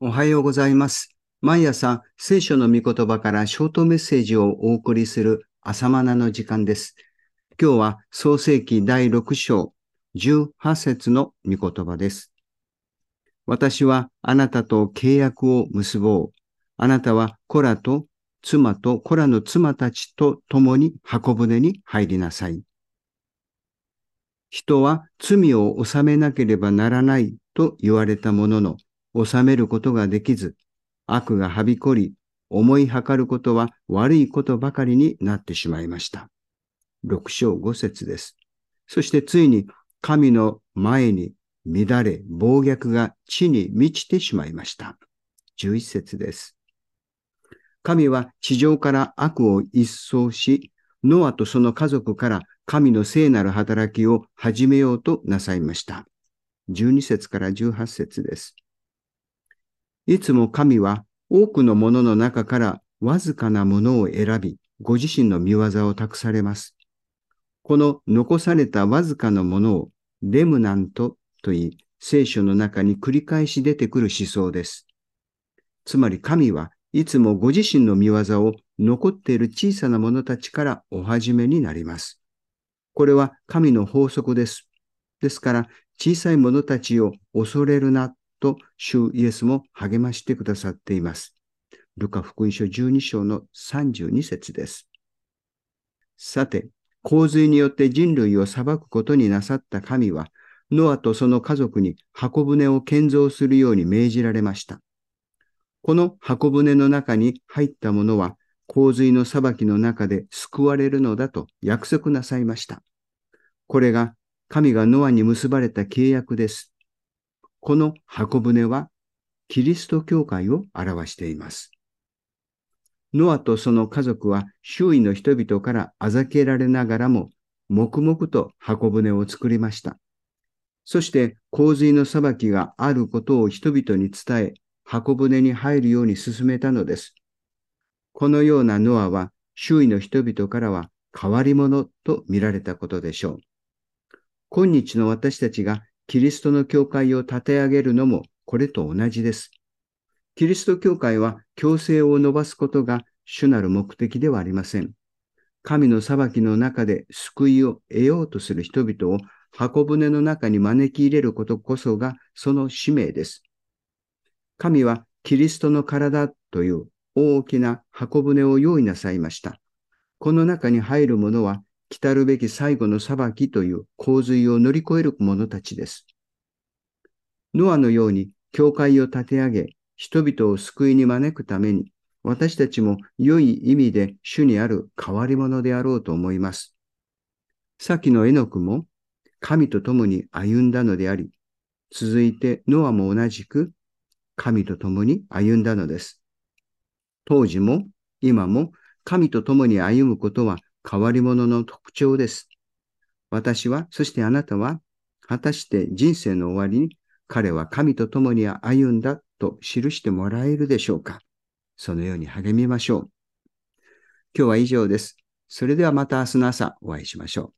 おはようございます。毎朝、聖書の御言葉からショートメッセージをお送りする朝マナの時間です。今日は創世記第6章18節の御言葉です。私はあなたと契約を結ぼう。あなたはコラと妻とコラの妻たちと共に箱舟に入りなさい。人は罪を治めなければならないと言われたものの、治めることができず、悪がはびこり、思いはかることは悪いことばかりになってしまいました。6章5節です。そしてついに神の前に乱れ、暴虐が地に満ちてしまいました。11節です。神は地上から悪を一掃し、ノアとその家族から神の聖なる働きを始めようとなさいました。12節から18節です。いつも神は多くのものの中からわずかなものを選び、ご自身の見業を託されます。この残されたわずかなものをレムナントといい、聖書の中に繰り返し出てくる思想です。つまり神はいつもご自身の見業を残っている小さな者たちからお始めになります。これは神の法則です。ですから、小さい者たちを恐れるなと主イエスも励ましてくださっています。ルカ福音書12章の32節です。さて、洪水によって人類を裁くことになさった神は、ノアとその家族に箱舟を建造するように命じられました。この箱舟の中に入った者は、洪水の裁きの中で救われるのだと約束なさいました。これが神がノアに結ばれた契約です。この箱舟はキリスト教会を表しています。ノアとその家族は周囲の人々からあざけられながらも黙々と箱舟を作りました。そして洪水の裁きがあることを人々に伝え、箱舟に入るように進めたのです。このようなノアは周囲の人々からは変わり者と見られたことでしょう。今日の私たちがキリストの教会を立て上げるのもこれと同じです。キリスト教会は強制を伸ばすことが主なる目的ではありません。神の裁きの中で救いを得ようとする人々を箱舟の中に招き入れることこそがその使命です。神はキリストの体という大きな箱舟を用意なさいました。この中に入る者は来るべき最後の裁きという洪水を乗り越える者たちです。ノアのように教会を立て上げ、人々を救いに招くために、私たちも良い意味で主にある変わり者であろうと思います。先のエノクも神と共に歩んだのであり、続いてノアも同じく神と共に歩んだのです。当時も今も神と共に歩むことは変わり者の特徴です。私は、そしてあなたは、果たして人生の終わりに彼は神と共に歩んだと記してもらえるでしょうかそのように励みましょう。今日は以上です。それではまた明日の朝お会いしましょう。